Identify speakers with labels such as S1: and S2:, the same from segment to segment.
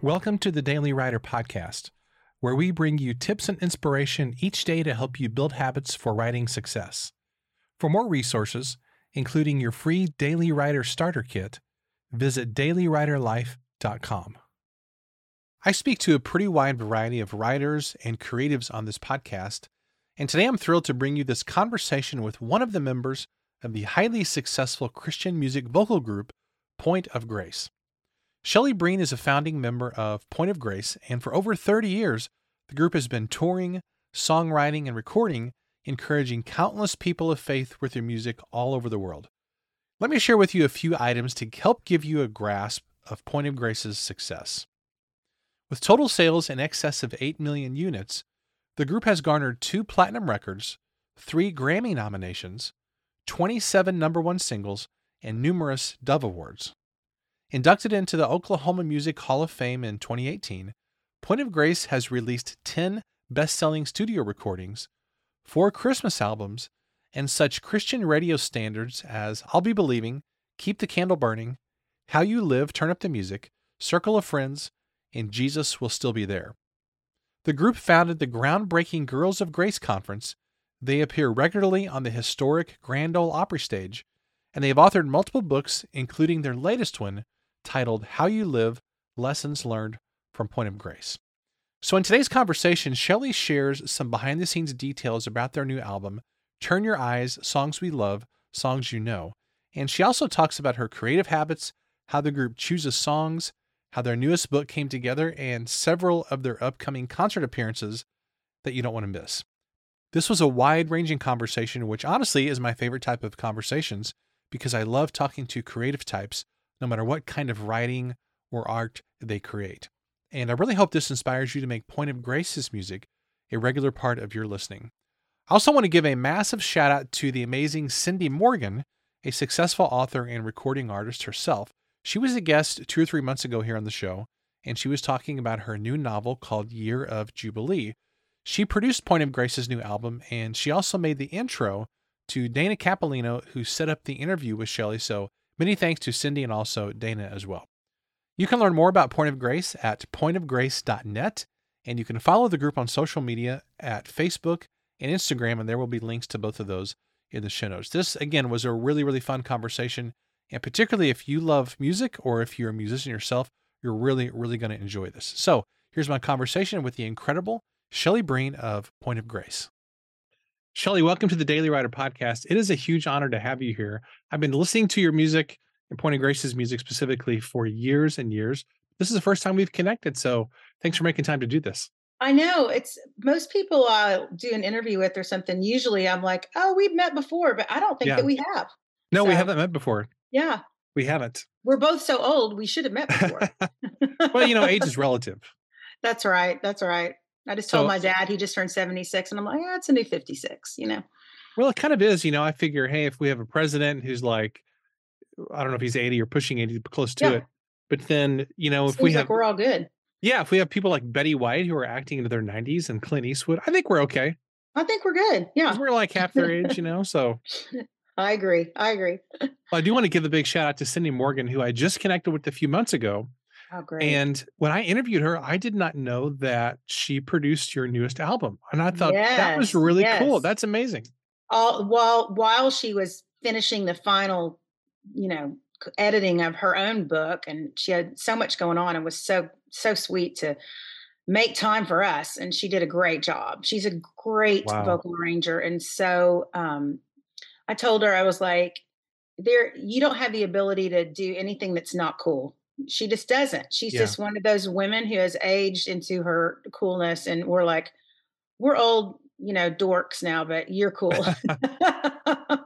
S1: Welcome to the Daily Writer Podcast, where we bring you tips and inspiration each day to help you build habits for writing success. For more resources, including your free Daily Writer Starter Kit, visit dailywriterlife.com. I speak to a pretty wide variety of writers and creatives on this podcast, and today I'm thrilled to bring you this conversation with one of the members of the highly successful Christian music vocal group, Point of Grace. Shelley Breen is a founding member of Point of Grace, and for over 30 years, the group has been touring, songwriting, and recording, encouraging countless people of faith with their music all over the world. Let me share with you a few items to help give you a grasp of Point of Grace's success. With total sales in excess of 8 million units, the group has garnered two platinum records, three Grammy nominations, 27 number one singles, and numerous Dove Awards. Inducted into the Oklahoma Music Hall of Fame in 2018, Point of Grace has released 10 best selling studio recordings, four Christmas albums, and such Christian radio standards as I'll Be Believing, Keep the Candle Burning, How You Live, Turn Up the Music, Circle of Friends, and Jesus Will Still Be There. The group founded the groundbreaking Girls of Grace Conference. They appear regularly on the historic Grand Ole Opry stage, and they have authored multiple books, including their latest one, titled How You Live Lessons Learned from Point of Grace. So, in today's conversation, Shelley shares some behind the scenes details about their new album, Turn Your Eyes Songs We Love, Songs You Know. And she also talks about her creative habits, how the group chooses songs, how their newest book came together, and several of their upcoming concert appearances that you don't want to miss. This was a wide ranging conversation, which honestly is my favorite type of conversations because I love talking to creative types no matter what kind of writing or art they create. And I really hope this inspires you to make Point of Grace's music a regular part of your listening. I also want to give a massive shout out to the amazing Cindy Morgan, a successful author and recording artist herself. She was a guest two or three months ago here on the show, and she was talking about her new novel called Year of Jubilee. She produced Point of Grace's new album, and she also made the intro to Dana Capolino, who set up the interview with Shelley. So Many thanks to Cindy and also Dana as well. You can learn more about Point of Grace at pointofgrace.net, and you can follow the group on social media at Facebook and Instagram, and there will be links to both of those in the show notes. This, again, was a really, really fun conversation, and particularly if you love music or if you're a musician yourself, you're really, really going to enjoy this. So here's my conversation with the incredible Shelley Breen of Point of Grace. Shelley, welcome to the Daily Writer podcast. It is a huge honor to have you here. I've been listening to your music and Point of Grace's music specifically for years and years. This is the first time we've connected, so thanks for making time to do this.
S2: I know it's most people I do an interview with or something. Usually I'm like, oh, we've met before, but I don't think yeah. that we have.
S1: No, so, we haven't met before.
S2: Yeah.
S1: We haven't.
S2: We're both so old, we should have met before.
S1: well, you know, age is relative.
S2: That's right. That's right. I just told so, my dad he just turned 76, and I'm like, yeah, it's a new 56, you know.
S1: Well, it kind of is, you know. I figure, hey, if we have a president who's like, I don't know if he's 80 or pushing 80, close to yeah. it, but then, you know, if we have,
S2: like we're all good.
S1: Yeah, if we have people like Betty White who are acting into their 90s and Clint Eastwood, I think we're okay.
S2: I think we're good. Yeah,
S1: we're like half their age, you know. So
S2: I agree. I agree.
S1: well, I do want to give a big shout out to Cindy Morgan, who I just connected with a few months ago.
S2: Oh, great.
S1: And when I interviewed her, I did not know that she produced your newest album. And I thought yes, that was really yes. cool. That's amazing.
S2: All while while she was finishing the final, you know, editing of her own book and she had so much going on and was so so sweet to make time for us and she did a great job. She's a great wow. vocal arranger and so um I told her I was like there you don't have the ability to do anything that's not cool she just doesn't. She's yeah. just one of those women who has aged into her coolness, and we're like, we're old, you know, dorks now, but you're cool.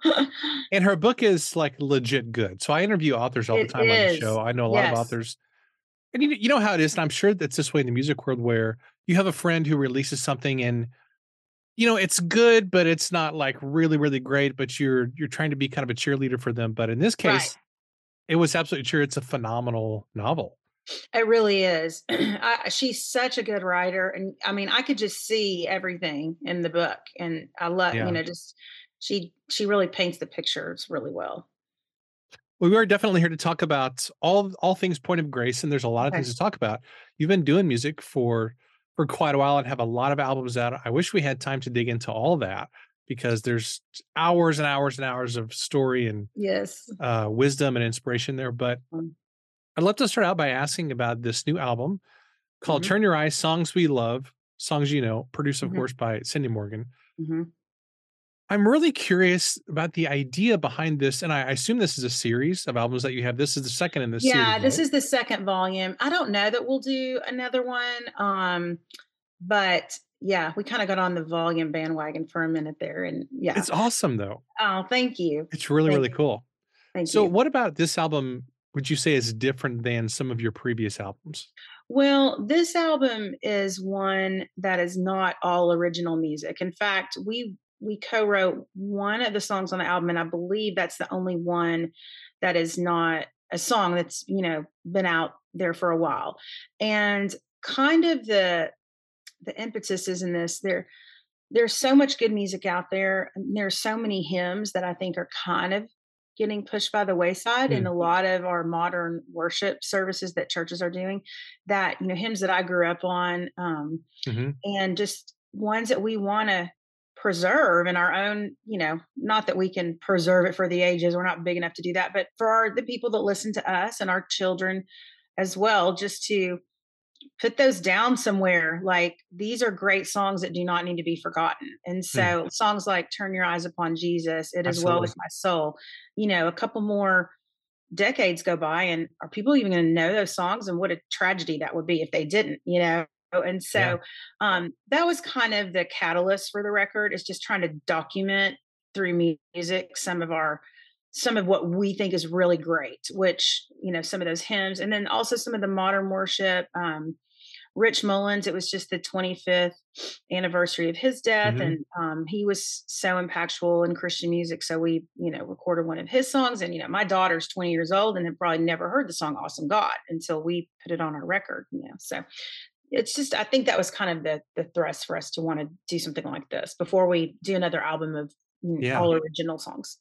S1: and her book is like legit good. So I interview authors all it the time is. on the show. I know a lot yes. of authors, and you you know how it is, and I'm sure that's this way in the music world where you have a friend who releases something and you know it's good but it's not like really really great but you're you're trying to be kind of a cheerleader for them but in this case right. It was absolutely true. It's a phenomenal novel.
S2: It really is. I, she's such a good writer, and I mean, I could just see everything in the book, and I love, yeah. you know, just she she really paints the pictures really well.
S1: Well, we are definitely here to talk about all all things Point of Grace, and there's a lot of
S2: Okay.
S1: things to talk about. You've been doing music for for quite a while and have a lot of albums out. I wish we had time to dig into all that because there's hours and hours and hours of story and
S2: Yes.
S1: uh, wisdom and inspiration there. But
S2: Mm.
S1: I'd love to start out by asking about this new album called
S2: Mhm.
S1: "Turn Your Eyes: Songs We Love, Songs You Know," produced, of
S2: Mhm.
S1: course, by Cindy Morgan.
S2: hmm
S1: I'm really curious about the idea behind this, and I assume this is a series of albums that you have. This is the second in this series.
S2: Yeah,
S1: series,
S2: this
S1: right?
S2: is the second volume. I don't know that we'll do another one. Um, but yeah, we kind of got on the volume bandwagon for a minute there. And yeah.
S1: It's awesome, though.
S2: Oh, thank you.
S1: It's really,
S2: Thank
S1: really
S2: you.
S1: cool.
S2: Thank
S1: So,
S2: you.
S1: what about this album would you say is different than some of your previous albums?
S2: Well, this album is one that is not all original music. In fact, we we co-wrote one of the songs on the album, and I believe that's the only one that is not a song that's you know been out there for a while. And kind of the the impetus is in this there there's so much good music out there and there's so many hymns that i think are kind of getting pushed by the wayside in
S1: Hmm.
S2: a lot of our modern worship services that churches are doing that you know hymns that i grew up on um,
S1: hmm
S2: and just ones that we want to preserve in our own you know not that we can preserve it for the ages we're not big enough to do that but for our, the people that listen to us and our children as well just to put those down somewhere like these are great songs that do not need to be forgotten and
S1: Hmm.
S2: so songs like turn your eyes upon jesus it is well with my soul you know a couple more decades go by and are people even going to know those songs and what a tragedy that would be if they didn't you know and
S1: Yeah.
S2: so um that was kind of the catalyst for the record is just trying to document through music some of our some of what we think is really great which you know some of those hymns and then also some of the modern worship um Rich Mullins, it was just the 25th anniversary of his death,
S1: hmm
S2: and um, he was so impactful in Christian music. So we, you know, recorded one of his songs. And you know, my daughter's 20 years old and had probably never heard the song "Awesome God" until we put it on our record. You know, so it's just I think that was kind of the the thrust for us to want to do something like this before we do another album of
S1: Yeah.
S2: all original songs.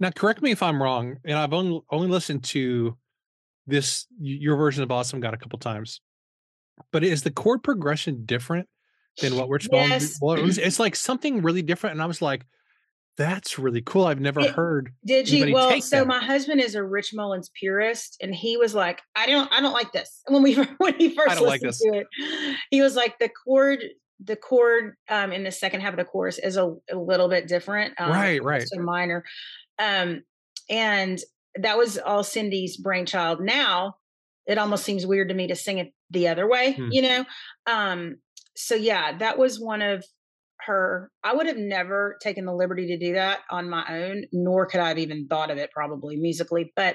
S1: Now, correct me if I'm wrong, and I've only only listened to this your version of "Awesome" God a couple times, but is the chord progression different than what Rich Mullins?
S2: Yes,
S1: Well, it was, it's like something really different, and I was like, "That's really cool." I've never
S2: it
S1: heard
S2: Did you? Well, so
S1: that.
S2: my husband is a Rich Mullins purist, and he was like, "I don't, I don't like this." When we when he first
S1: like
S2: listened
S1: this.
S2: to it, he was like, "The chord, the chord um, in the second half of the chorus is a, a little bit different. Um,
S1: Right,
S2: it's
S1: right.
S2: so minor." Um, and that was all Cindy's brainchild. Now it almost seems weird to me to sing it the other way,
S1: Hmm.
S2: you know. Um, so yeah, that was one of her i would have never taken the liberty to do that on my own nor could i have even thought of it probably musically but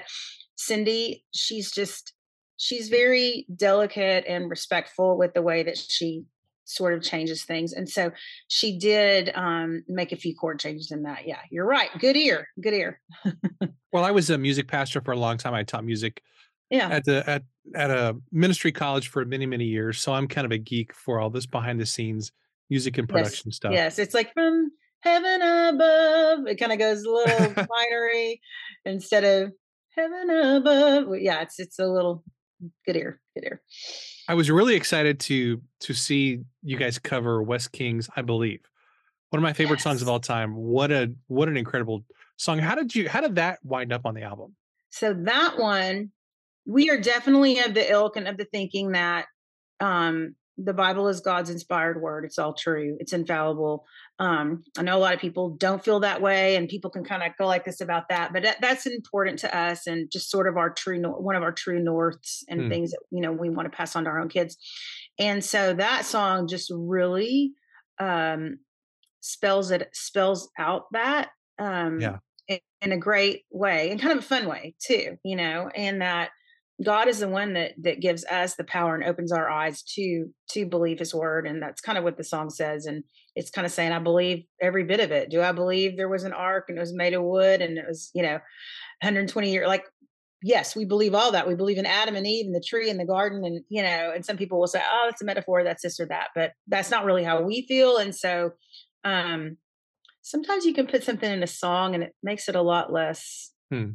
S2: cindy she's just she's very delicate and respectful with the way that she sort of changes things and so she did um make a few chord changes in that yeah you're right good ear good ear
S1: Well, I was a music pastor for a long time. I taught music
S2: yeah
S1: at the at at a ministry college for many many years, so I'm kind of a geek for all this behind the scenes music and
S2: yes
S1: production stuff.
S2: yes it's like from heaven above it kind of goes a little minery instead of heaven above yeah it's it's a little good ear good ear
S1: I was really excited to to see you guys cover Wes King's "I Believe," one of my favorite songs of all time. What a what an incredible song! How did you how did that wind up on the album?
S2: so that one we are definitely of the ilk and of the thinking that um the bible is god's inspired word. It's all true. It's infallible. Um i know a lot of people don't feel that way and people can kind of go like this about that but that, that's important to us and just sort of our true one of our true norths and
S1: Hmm.
S2: things that you know we want to pass on to our own kids. And so that song just really um spells it spells out that um
S1: Yeah,
S2: in, in a great way and kind of a fun way too you know and that god is the one that that gives us the power and opens our eyes to to believe his word and that's kind of what the song says and it's kind of saying i believe every bit of it do i believe there was an ark and it was made of wood and it was you know 120 year like yes we believe all that we believe in adam and eve and the tree and the garden and you know and some people will say oh it's a metaphor that's this or that but that's not really how we feel and so um sometimes you can put something in a song and it makes it a lot less
S1: Hmm.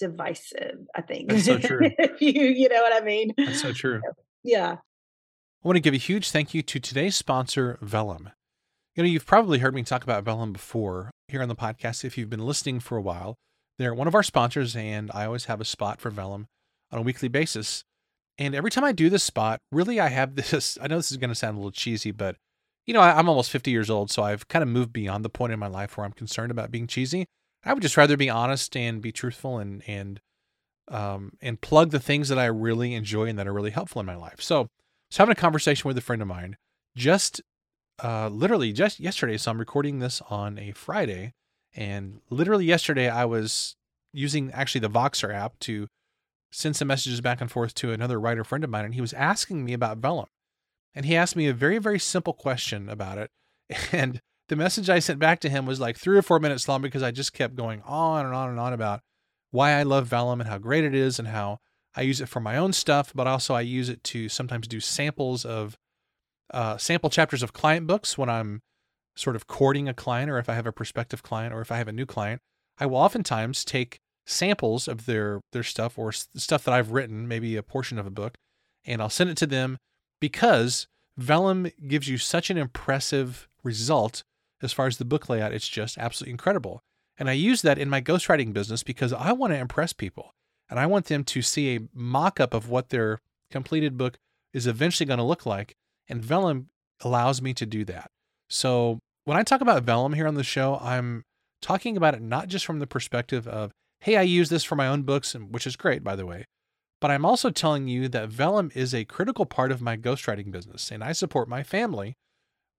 S2: Divisive. I think
S1: That's so true.
S2: you you know what I mean?
S1: That's so true.
S2: Yeah.
S1: I want to give a huge thank you to today's sponsor, Vellum. You know, you've probably heard me talk about Vellum before here on the podcast if you've been listening for a while. They're one of our sponsors, and I always have a spot for Vellum on a weekly basis. And every time I do this spot, really, I have this. I know this is going to sound a little cheesy, but you know, I, I'm almost 50 years old, so I've kind of moved beyond the point in my life where I'm concerned about being cheesy. I would just rather be honest and be truthful and and um, and plug the things that I really enjoy and that are really helpful in my life. So, was having a conversation with a friend of mine just uh, literally just yesterday. So I'm recording this on a Friday, and literally yesterday I was using actually the Voxer app to send some messages back and forth to another writer friend of mine, and he was asking me about Vellum, and he asked me a very very simple question about it, and the message I sent back to him was like three or four minutes long because I just kept going on and on and on about why I love Vellum and how great it is and how I use it for my own stuff, but also I use it to sometimes do samples of uh, sample chapters of client books when I'm sort of courting a client or if I have a prospective client or if I have a new client. I will oftentimes take samples of their their stuff or stuff that I've written, maybe a portion of a book, and I'll send it to them because Vellum gives you such an impressive result as far as the book layout. It's just absolutely incredible. And I use that in my ghostwriting business because I want to impress people and I want them to see a mock up of what their completed book is eventually going to look like. And Vellum allows me to do that. So when I talk about Vellum here on the show, I'm talking about it not just from the perspective of, hey, I use this for my own books, which is great, by the way, but I'm also telling you that Vellum is a critical part of my ghostwriting business. And I support my family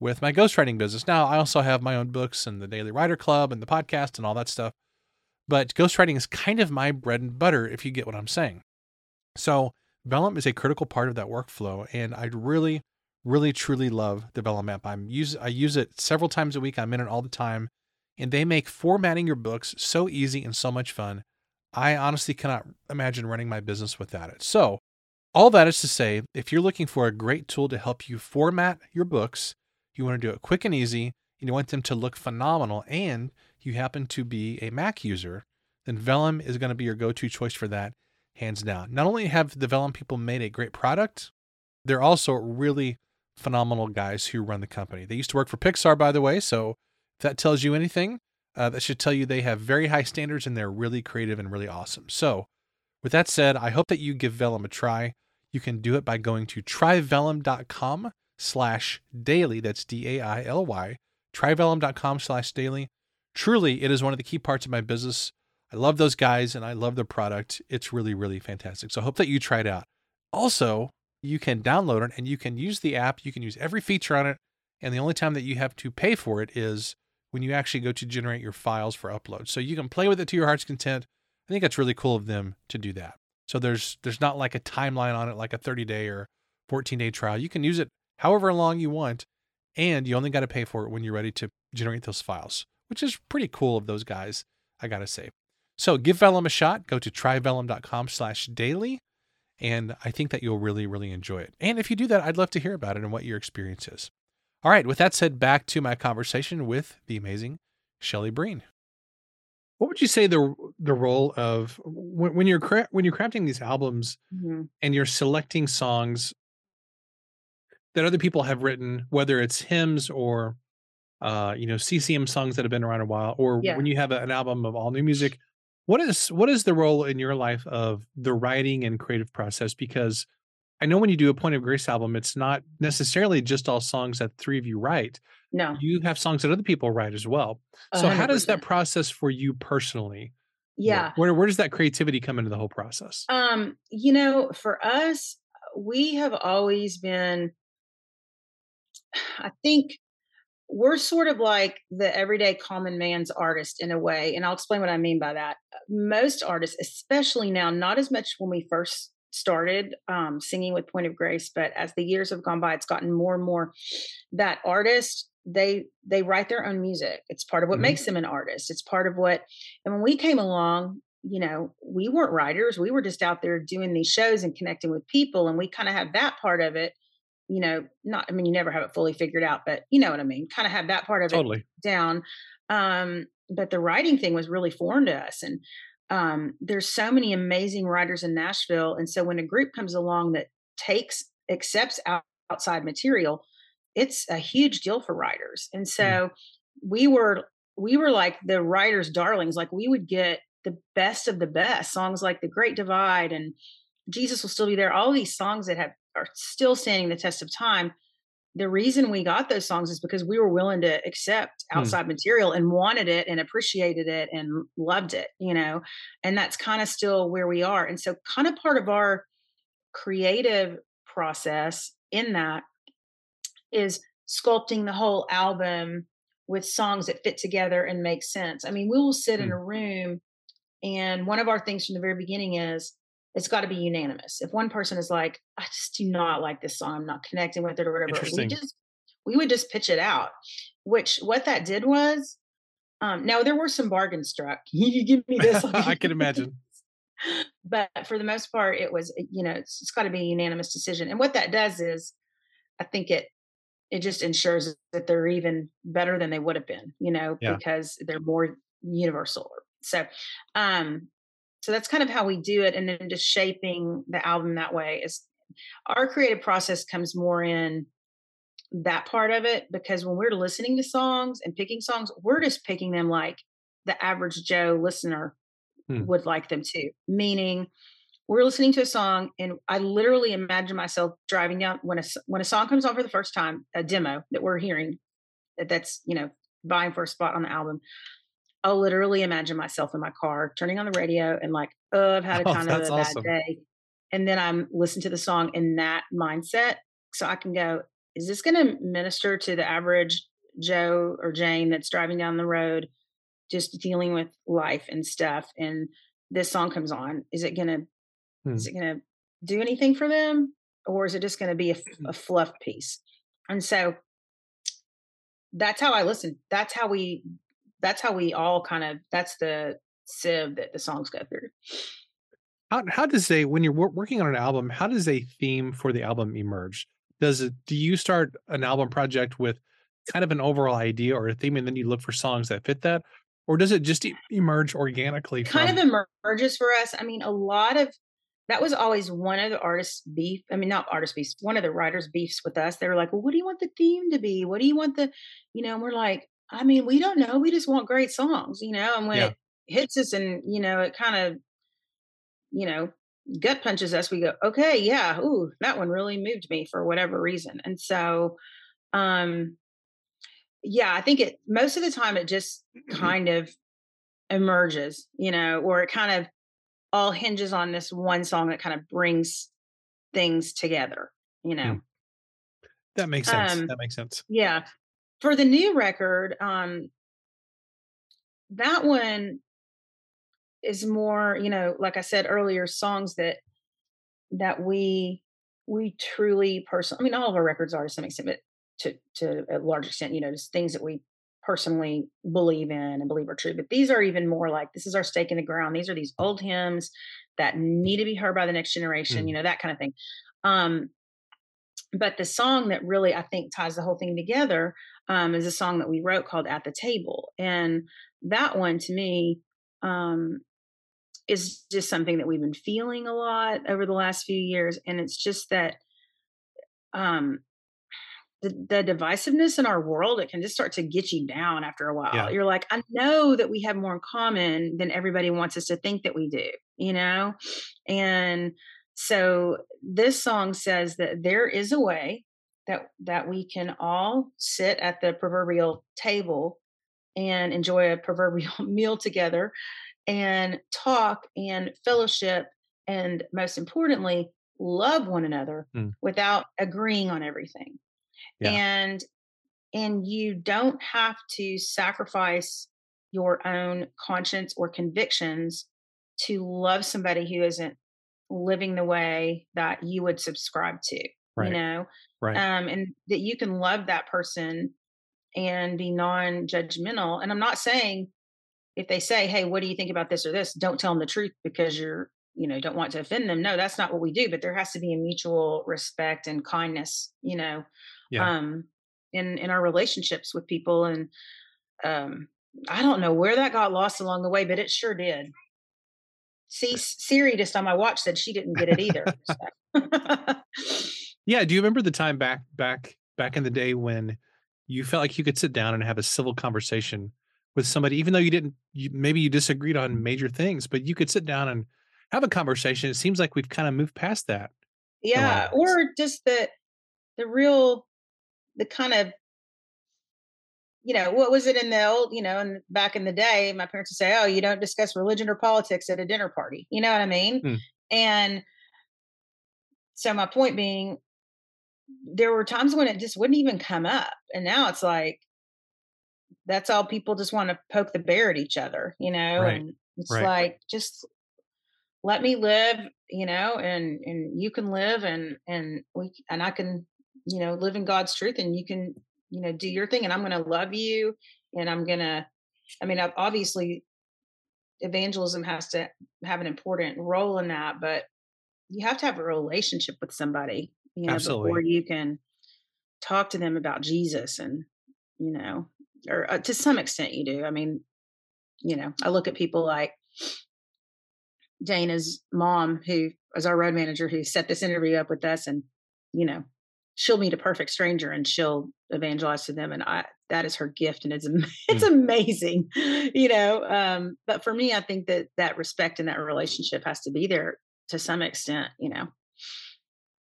S1: with my ghostwriting business. Now, I also have my own books and the Daily Writer Club and the podcast and all that stuff. But ghostwriting is kind of my bread and butter, if you get what I'm saying. So, Vellum is a critical part of that workflow. And I really, really, truly love the Vellum app. I'm use, I use it several times a week. I'm in it all the time. And they make formatting your books so easy and so much fun. I honestly cannot imagine running my business without it. So, all that is to say, if you're looking for a great tool to help you format your books, you want to do it quick and easy, and you want them to look phenomenal, and you happen to be a Mac user, then Vellum is going to be your go to choice for that, hands down. Not only have the Vellum people made a great product, they're also really phenomenal guys who run the company. They used to work for Pixar, by the way, so if that tells you anything, uh, that should tell you they have very high standards and they're really creative and really awesome. So, with that said, I hope that you give Vellum a try. You can do it by going to tryvellum.com slash daily. That's D A I L Y. Tryvellum.com slash daily. Truly, it is one of the key parts of my business. I love those guys and I love their product. It's really, really fantastic. So I hope that you try it out. Also, you can download it and you can use the app. You can use every feature on it. And the only time that you have to pay for it is when you actually go to generate your files for upload. So you can play with it to your heart's content. I think that's really cool of them to do that. So there's there's not like a timeline on it like a 30 day or 14 day trial. You can use it however long you want, and you only got to pay for it when you're ready to generate those files, which is pretty cool of those guys, I gotta say. So give Vellum a shot. Go to tryvellum.com slash daily. And I think that you'll really, really enjoy it. And if you do that, I'd love to hear about it and what your experience is. All right, with that said, back to my conversation with the amazing Shelley Breen. What would you say the the role of when, when you're cra- when you're crafting these albums
S2: Mhm.
S1: and you're selecting songs that other people have written, whether it's hymns or uh, you know CCM songs that have been around a while, or
S2: Yeah.
S1: when you have a, an album of all new music, what is what is the role in your life of the writing and creative process? Because I know when you do a Point of Grace album, it's not necessarily just all songs that three of you write.
S2: No.
S1: You have songs that other people write as well. So how does that process for you personally?
S2: Yeah.
S1: Where where does that creativity come into the whole process?
S2: Um, you know, for us, we have always been, I think we're sort of like the everyday common man's artist in a way. And I'll explain what I mean by that. Most artists, especially now, not as much when we first started um, singing with Point of Grace, but as the years have gone by, it's gotten more and more that artist they they write their own music. It's part of what
S1: Mhm.
S2: makes them an artist. It's part of what. And when we came along, you know, we weren't writers. We were just out there doing these shows and connecting with people, and we kind of have that part of it you know, not I mean you never have it fully figured out, but you know what I mean. Kind of have that part of it down. Um, but the writing thing was really foreign to us. And um, there's so many amazing writers in Nashville. And so when a group comes along that takes, accepts out, outside material, it's a huge deal for writers. And so mm. we were, we were like the writers' darlings. Like we would get the best of the best songs like The Great Divide and Jesus Will Still Be There. All these songs that have are still standing the test of time the reason we got those songs is because we were willing to accept hmm. outside material and wanted it and appreciated it and loved it, you know, and that's kind of still where we are. And so, kind of part of our creative process in that is sculpting the whole album with songs that fit together and make sense. I mean, we will sit in hmm. a room, and one of our things from the very beginning is it's got to be unanimous. If one person is like, I just do not like this song, I'm not connecting with it or whatever, we just we would just pitch it out. Which what that did was, um, now there were some bargains struck. you give me this,
S1: I can imagine.
S2: but for the most part, it was you know it's, it's got to be a unanimous decision. And what that does is, I think it it just ensures that they're even better than they would have been, you know, yeah. because they're more universal. So, um, so that's kind of how we do it and then just shaping the album that way is our creative process comes more in that part of it because when we're listening to songs and picking songs we're just picking them like the average joe listener hmm. would like them to meaning we're listening to a song and i literally imagine myself driving down when a when a song comes on for the first time a demo that we're hearing that that's you know vying for a spot on the album I'll literally imagine myself in my car turning on the radio and like, oh, I've had a kind oh, of a awesome. bad day. And then I'm listening to the song in that mindset. So I can go, is this going to minister to the average Joe or Jane that's driving down the road, just dealing with life and stuff? And this song comes on. Is it going to, hmm. is it going to do anything for them? Or is it just going to be a, hmm. a fluff piece? And so that's how I listen. That's how we that's how we all kind of that's the sieve that the songs go through.
S1: How how does a when you're working on an album, how does a theme for the album emerge? Does it do you start an album project with kind of an overall idea or a theme, and then you look for songs that fit that, or does it just emerge organically?
S2: Kind of emerges for us. I mean, a lot of that was always one of the artists' beef. I mean, not artist beefs, one of the writers' beefs with us. They were like, "Well, what do you want the theme to be? What do you want the, you know?" And we're like, I mean, we don't know. We just want great songs, you know. And when yeah. it hits us, and you know, it kind of, you know, gut punches us, we go, okay, yeah, ooh, that one really moved me for whatever reason. And so, um, yeah, I think it most of the time it just kind of emerges, you know, or it kind of all hinges on this one song that kind of brings things together, you know. Mm.
S1: That makes sense. Um, that makes sense.
S2: Yeah for the new record, um, that one is more, you know, like I said earlier, songs that that we we truly personally. I mean, all of our records are to some extent, but to to a large extent, you know, just things that we personally believe in and believe are true. But these are even more like this is our stake in the ground. These are these old hymns that need to be heard by the next generation. Mm. You know, that kind of thing. Um, but the song that really I think ties the whole thing together um, is a song that we wrote called "At the Table," and that one to me um, is just something that we've been feeling a lot over the last few years, and it's just that um, the, the divisiveness in our world it can just start to get you down after a while. Yeah. You're like, I know that we have more in common than everybody wants us to think that we do, you know, and so this song says that there is a way that that we can all sit at the proverbial table and enjoy a proverbial meal together and talk and fellowship and most importantly love one another mm. without agreeing on everything yeah. and and you don't have to sacrifice your own conscience or convictions to love somebody who isn't living the way that you would subscribe to right. you know
S1: right
S2: um and that you can love that person and be non-judgmental and i'm not saying if they say hey what do you think about this or this don't tell them the truth because you're you know don't want to offend them no that's not what we do but there has to be a mutual respect and kindness you know yeah. um in in our relationships with people and um i don't know where that got lost along the way but it sure did See, Siri just on my watch said she didn't get it either.
S1: yeah. Do you remember the time back, back, back in the day when you felt like you could sit down and have a civil conversation with somebody, even though you didn't, you, maybe you disagreed on major things, but you could sit down and have a conversation. It seems like we've kind of moved past that.
S2: Yeah. Or just the, the real, the kind of you know, what was it in the old, you know, and back in the day, my parents would say, Oh, you don't discuss religion or politics at a dinner party. You know what I mean? Mm. And so my point being, there were times when it just wouldn't even come up. And now it's like, that's all people just want to poke the bear at each other, you know? Right. And it's right. like, just let me live, you know, and, and you can live and, and we, and I can, you know, live in God's truth and you can you know do your thing and i'm going to love you and i'm going to i mean obviously evangelism has to have an important role in that but you have to have a relationship with somebody you know Absolutely. before you can talk to them about jesus and you know or uh, to some extent you do i mean you know i look at people like dana's mom who was our road manager who set this interview up with us and you know she'll meet a perfect stranger and she'll evangelize to them and i that is her gift and it's it's mm. amazing you know um but for me i think that that respect and that relationship has to be there to some extent you know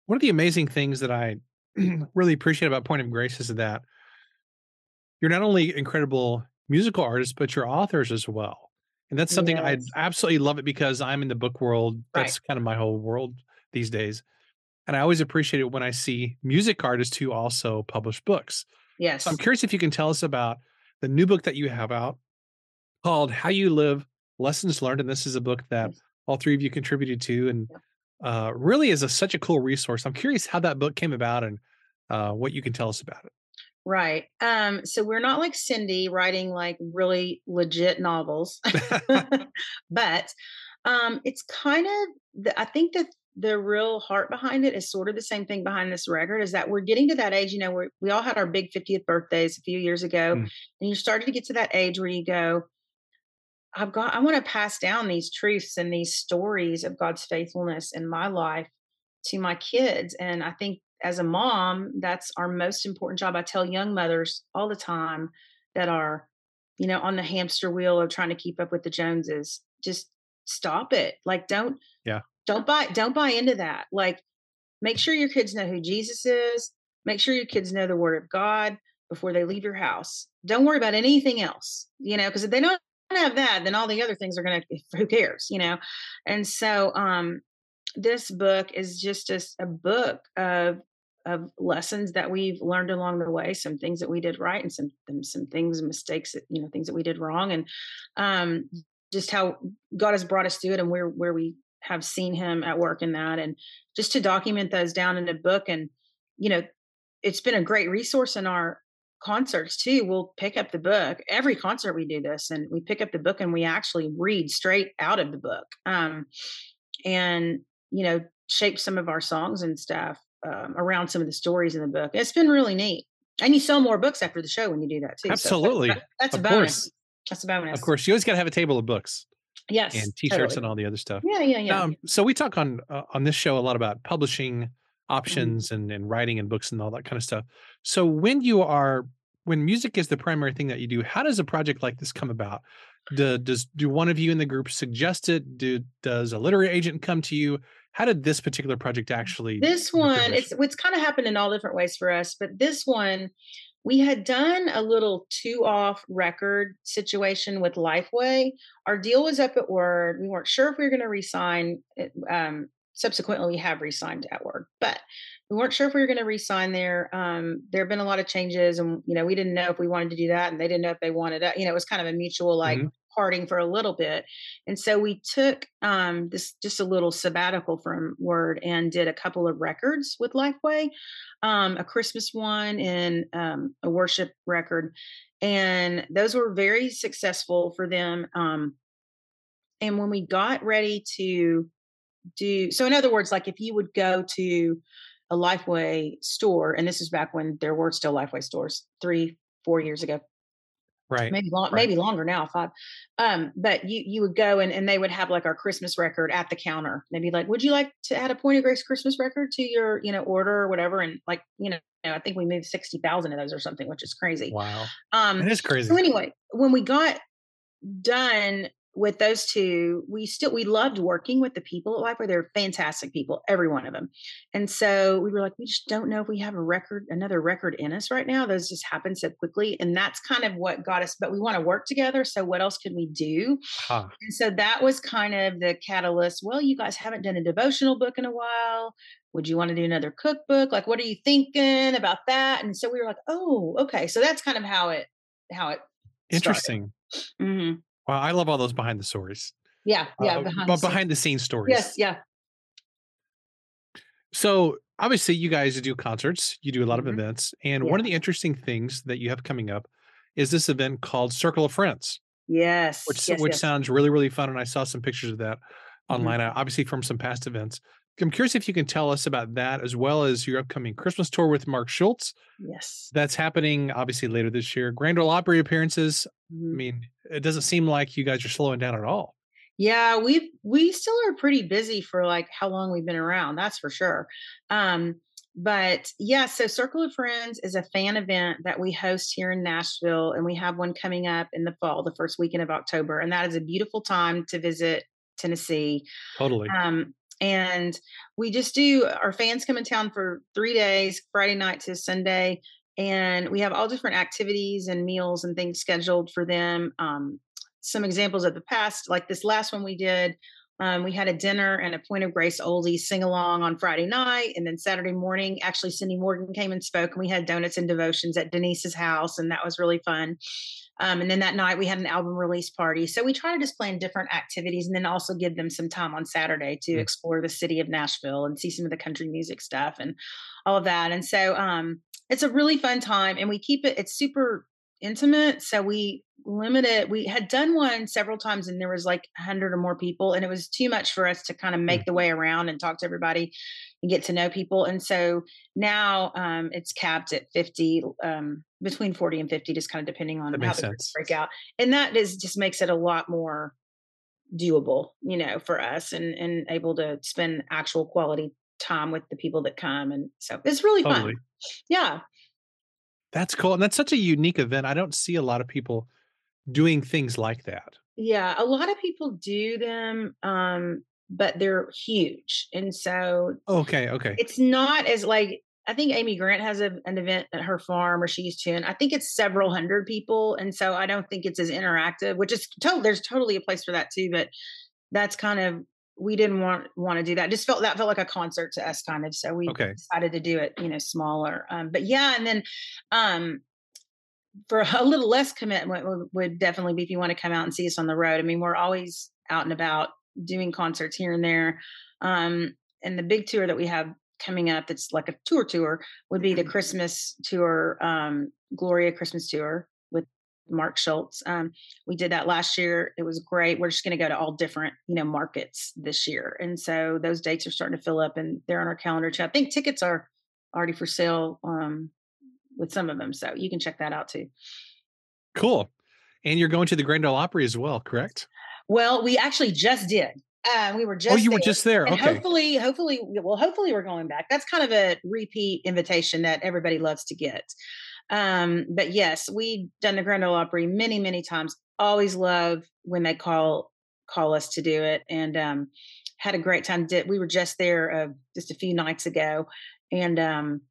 S1: one of the amazing things that i really appreciate about point of grace is that you're not only incredible musical artists but you're authors as well and that's something yes. i absolutely love it because i'm in the book world that's right. kind of my whole world these days and I always appreciate it when I see music artists who also publish books.
S2: Yes.
S1: So I'm curious if you can tell us about the new book that you have out called How You Live Lessons Learned. And this is a book that all three of you contributed to and uh, really is a, such a cool resource. I'm curious how that book came about and uh, what you can tell us about it.
S2: Right. Um, so we're not like Cindy writing like really legit novels, but um, it's kind of, the, I think that the real heart behind it is sort of the same thing behind this record is that we're getting to that age you know we we all had our big 50th birthdays a few years ago mm. and you started to get to that age where you go i've got i want to pass down these truths and these stories of god's faithfulness in my life to my kids and i think as a mom that's our most important job i tell young mothers all the time that are you know on the hamster wheel of trying to keep up with the joneses just stop it like don't
S1: yeah
S2: don't buy don't buy into that. Like make sure your kids know who Jesus is. Make sure your kids know the word of God before they leave your house. Don't worry about anything else, you know, because if they don't have that, then all the other things are going to, who cares, you know? And so, um, this book is just a, a book of, of lessons that we've learned along the way, some things that we did right and some, some things, mistakes that, you know, things that we did wrong. And, um, just how God has brought us through it and where, where we have seen him at work in that and just to document those down in a book and you know it's been a great resource in our concerts too we'll pick up the book. Every concert we do this and we pick up the book and we actually read straight out of the book um, and you know shape some of our songs and stuff um, around some of the stories in the book. It's been really neat. And you sell more books after the show when you do that too
S1: absolutely.
S2: so that's, that's, a bonus. course. that's a bonus.
S1: Of course you always got to have a table of books
S2: yes
S1: and t-shirts totally. and all the other stuff.
S2: Yeah yeah yeah.
S1: Um, so we talk on uh, on this show a lot about publishing. Options mm-hmm. and and writing and books and all that kind of stuff so when you are when music is the primary thing that you do how does a project like this come about do, does do one of you in the group suggest it do does a literary agent come to you how did this particular project actually
S2: this one it's it's kind of happened in all different ways for us but this one we had done a little two off record situation with Lifeway. Our deal was up at Word. We weren't sure if we were going to resign. Um, subsequently, we have resigned at Word, but we weren't sure if we were going to resign there. Um, there have been a lot of changes, and you know, we didn't know if we wanted to do that, and they didn't know if they wanted it. You know, it was kind of a mutual like. Mm-hmm. parting for a little bit and so we took um, this just a little sabbatical from word and did a couple of records with lifeway um, a Christmas one and um, a worship record, and those were very successful for them. Um, and when we got ready to do, so in other words, like if you would go to a Lifeway store, and this is back when there were still Lifeway stores, three, four years ago.
S1: Right.
S2: maybe long,
S1: right.
S2: maybe longer now, five. Um, but you you would go and, and they would have like our Christmas record at the counter. They'd be like, "Would you like to add a Point of Grace Christmas record to your you know order or whatever?" And like you know, I think we moved sixty thousand of those or something, which is crazy.
S1: Wow.
S2: Um,
S1: That is crazy.
S2: so anyway, when we got done with those two, we still we loved working with the people at Lifeway. They're fantastic people, every one of them. And so we were like, we just don't know if we have a record, another record in us right now. Those just happen so quickly. And that's kind of what got us, but we want to work together. So what else could we do?
S1: Huh.
S2: And so that was kind of the catalyst. Well, you guys haven't done a devotional book in a while. Would you want to do another cookbook? Like, what are you thinking about that? And so we were like, oh, okay. So that's kind of how it how it
S1: Interesting.
S2: hmm
S1: Wow. I love all those behind the stories.
S2: Yeah, yeah.
S1: Uh,
S2: behind
S1: but
S2: the scenes.
S1: behind the scenes stories.
S2: Yes, yeah.
S1: So obviously, you guys do concerts, you do a lot of
S2: Mhm.
S1: events, and one of the interesting things that you have coming up is this event called Circle of Friends,
S2: Yes.
S1: which
S2: yes,
S1: which
S2: yes.
S1: sounds really really fun. And I saw some pictures of that
S2: Mhm.
S1: online, uh, obviously from some past events. I'm curious if you can tell us about that as well as your upcoming Christmas tour with Mark Schultz.
S2: Yes.
S1: That's happening obviously later this year. Grand Ole Opry appearances. I
S2: Mhm.
S1: mean, it doesn't seem like you guys are slowing down at all.
S2: Yeah, we we still are pretty busy for like how long we've been around, that's for sure. Um, but yeah, so Circle of Friends is a fan event that we host here in Nashville, and we have one coming up in the fall, the first weekend of October, and that is a beautiful time to visit Tennessee.
S1: Totally.
S2: Um, and we just do our fans come in town for three days, Friday night to Sunday, and we have all different activities and meals and things scheduled for them. Um, some examples of the past, like this last one we did. Um, we had a dinner and a Point of Grace oldie sing along on Friday night, and then Saturday morning, actually Cindy Morgan came and spoke, and we had donuts and devotions at Denise's house, and that was really fun. Um, and then that night we had an album release party. So we try to just plan different activities and then also give them some time on Saturday to
S1: Mm.
S2: explore the city of Nashville and see some of the country music stuff and all of that. And so um, it's a really fun time and we keep it, it's super intimate. So we limit it. We had done one several times and there was like a hundred or more people and it was too much for us to kind of make the way around and talk to everybody and get to know people. And so now um, it's capped at 50, um, between 40 and 50, just kind of depending on how the break out. And that is just makes it a lot more doable, you know, for us and and able to spend actual quality time with the people that come. And so it's really
S1: Totally.
S2: fun. Yeah.
S1: That's cool. And that's such a unique event. I don't see a lot of people doing things like that.
S2: Yeah. A lot of people do them, um, but they're huge. And so
S1: Okay. Okay.
S2: it's not as like I think Amy Grant has a, an event at her farm, or she used to, and I think it's several hundred people, and so I don't think it's as interactive. Which is total. There's totally a place for that too, but that's kind of we didn't want want to do that. Just felt that felt like a concert to us, kind of. So we
S1: Okay.
S2: decided to do it, you know, smaller. Um, but yeah, and then um, for a little less commitment would, would definitely be if you want to come out and see us on the road. I mean, we're always out and about doing concerts here and there. Um, and the big tour that we have coming up that's like a tour tour would be the Christmas tour, um, Gloria Christmas tour Mark Schultz. Um, we did that last year. It was great. We're just going to go to all different, you know, markets this year. And so those dates are starting to fill up and they're on our calendar too. I think tickets are already for sale um, with some of them. So you can check that out too.
S1: Cool. And you're going to the Grand Ole Opry as well, correct?
S2: Well, we actually just did. Uh, we were just
S1: oh, you were just there.
S2: And
S1: Okay.
S2: hopefully, hopefully, well, hopefully we're going back. That's kind of a repeat invitation that everybody loves to get. Um, but yes, we've done the Grand Ole Opry many, many times. Always love when they call call us to do it, and um, had a great time. Did we were just there uh, just a few nights ago, and um,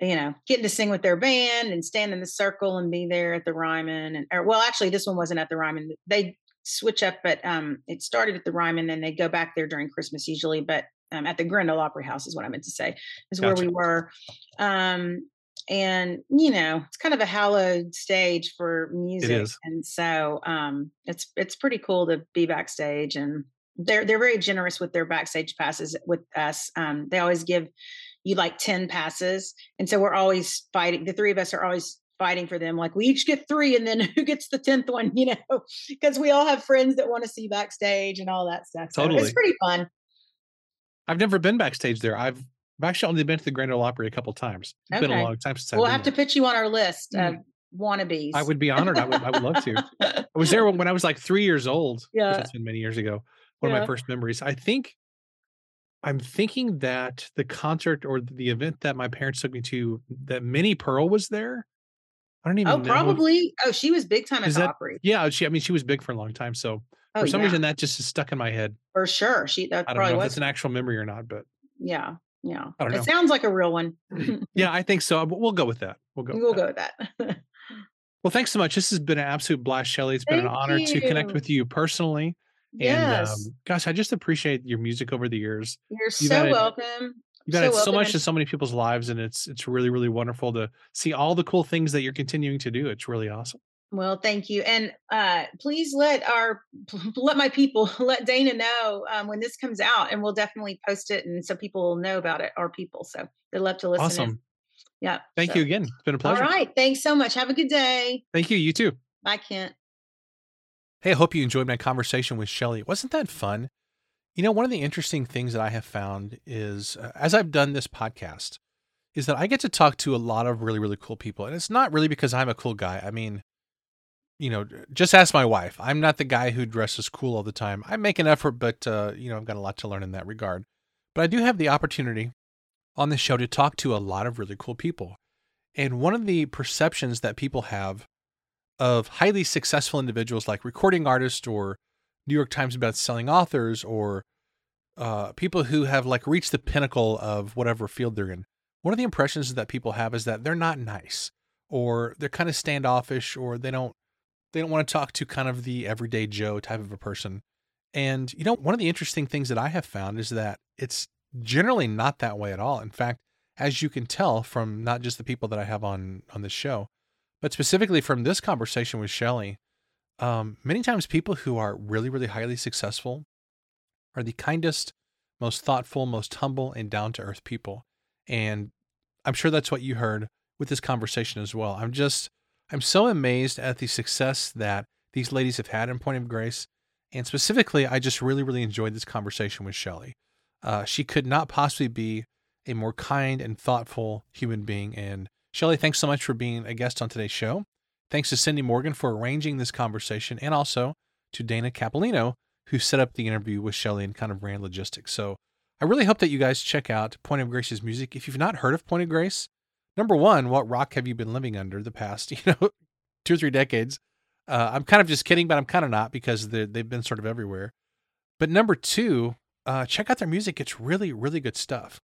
S2: you know, getting to sing with their band and stand in the circle and be there at the Ryman. And or, well, actually, this one wasn't at the Ryman. They switch up, but um, it started at the Ryman, and they go back there during Christmas usually. But um, at the Grand Ole Opry House is what I meant to say, is where we were. Um, and you know, it's kind of a hallowed stage for music, and so um, it's it's pretty cool to be backstage and. They're they're very generous with their backstage passes with us. Um, they always give you like 10 passes. And so we're always fighting. The three of us are always fighting for them. Like we each get three and then who gets the 10th one, you know, because we all have friends that want to see backstage and all that stuff. So
S1: Totally.
S2: it's pretty fun.
S1: I've never been backstage there. I've I've actually only been to the Grand Ole Opry a couple times. It's been a long time since I've
S2: We'll
S1: been
S2: have to
S1: there.
S2: put you on our list. Uh,
S1: Mm.
S2: wannabes.
S1: I would be honored. I would, I would love to. I was there when, I was like three years old.
S2: Yeah.
S1: It's been many years ago. One of my first memories. I think I'm thinking that the concert or the event that my parents took me to, that Minnie Pearl was there. I don't even
S2: oh,
S1: know.
S2: probably. Oh, she was big time at
S1: Is
S2: the
S1: that-
S2: Opry.
S1: Yeah, she. I mean, she was big for a long time. So
S2: Oh,
S1: for some
S2: yeah,
S1: reason, that just is stuck in my head.
S2: for sure. She that
S1: I don't
S2: probably
S1: know if
S2: was.
S1: it's an actual memory or not, but
S2: yeah, yeah.
S1: Don't
S2: it
S1: know.
S2: sounds like a real one.
S1: yeah, I think so. We'll go with that. We'll go. with
S2: we'll
S1: that.
S2: go with that.
S1: Well, thanks so much. This has been an absolute blast, Shelley. It's been an honor to connect with you personally.
S2: yes,
S1: And um, gosh, I just appreciate your music over the years.
S2: you're
S1: you've
S2: so
S1: added-
S2: welcome.
S1: You've
S2: So
S1: added so
S2: welcome
S1: much to so many people's lives, and it's it's really really wonderful to see all the cool things that you're continuing to do. It's really awesome.
S2: Well, thank you, and uh, please let our let my people let Dana know um, when this comes out, and we'll definitely post it, and so people will know about it. Our people, so they love to listen.
S1: Awesome.
S2: yeah.
S1: Thank
S2: so-
S1: you again. It's been a pleasure.
S2: All right. Thanks so much. Have a good day.
S1: Thank you. You too.
S2: Bye, Kent.
S1: Hey, I hope you enjoyed my conversation with Shelley. Wasn't that fun? You know, one of the interesting things that I have found is uh, as I've done this podcast, is that I get to talk to a lot of really, really cool people. And it's not really because I'm a cool guy. I mean, you know, just ask my wife. I'm not the guy who dresses cool all the time. I make an effort, but, uh, you know, I've got a lot to learn in that regard. But I do have the opportunity on the show to talk to a lot of really cool people. And one of the perceptions that people have of highly successful individuals like recording artists or New York Times best-selling authors or uh, people who have like reached the pinnacle of whatever field they're in. One of the impressions that people have is that they're not nice or they're kind of standoffish or they don't they don't want to talk to kind of the everyday Joe type of a person. And you know, one of the interesting things that I have found is that it's generally not that way at all. In fact, as you can tell from not just the people that I have on on this show, but specifically from this conversation with Shelley, um, many times people who are really, really highly successful are the kindest, most thoughtful, most humble, and down to earth people. And I'm sure that's what you heard with this conversation as well. I'm just, I'm so amazed at the success that these ladies have had in Point of Grace. And specifically, I just really, really enjoyed this conversation with Shelley. Uh, she could not possibly be a more kind and thoughtful human being. And Shelley, thanks so much for being a guest on today's show. Thanks to Cindy Morgan for arranging this conversation, and also to Dana Capolino, who set up the interview with Shelley and kind of ran logistics. So I really hope that you guys check out Point of Grace's music. If you've not heard of Point of Grace, number one, what rock have you been living under the past, you know, two or three decades? Uh, I'm kind of just kidding, but I'm kind of not because they've been sort of everywhere. But number two, uh, check out their music. It's really, really good stuff.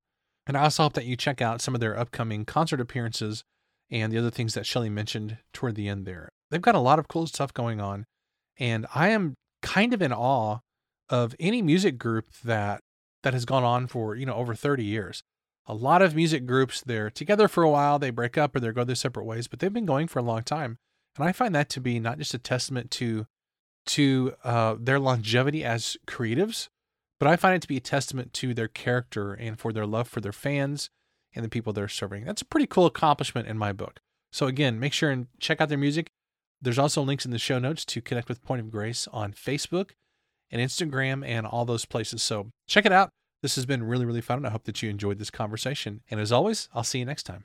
S1: And I also hope that you check out some of their upcoming concert appearances and the other things that Shelley mentioned toward the end there. They've got a lot of cool stuff going on. And I am kind of in awe of any music group that that has gone on for, you know, over 30 years. A lot of music groups, they're together for a while, they break up or they go their separate ways, but they've been going for a long time. And I find that to be not just a testament to to uh, their longevity as creatives, but I find it to be a testament to their character and for their love for their fans and the people they're serving. That's a pretty cool accomplishment in my book. So again, make sure and check out their music. There's also links in the show notes to connect with Point of Grace on Facebook and Instagram and all those places. So check it out. This has been really, really fun. And I hope that you enjoyed this conversation. And as always, I'll see you next time.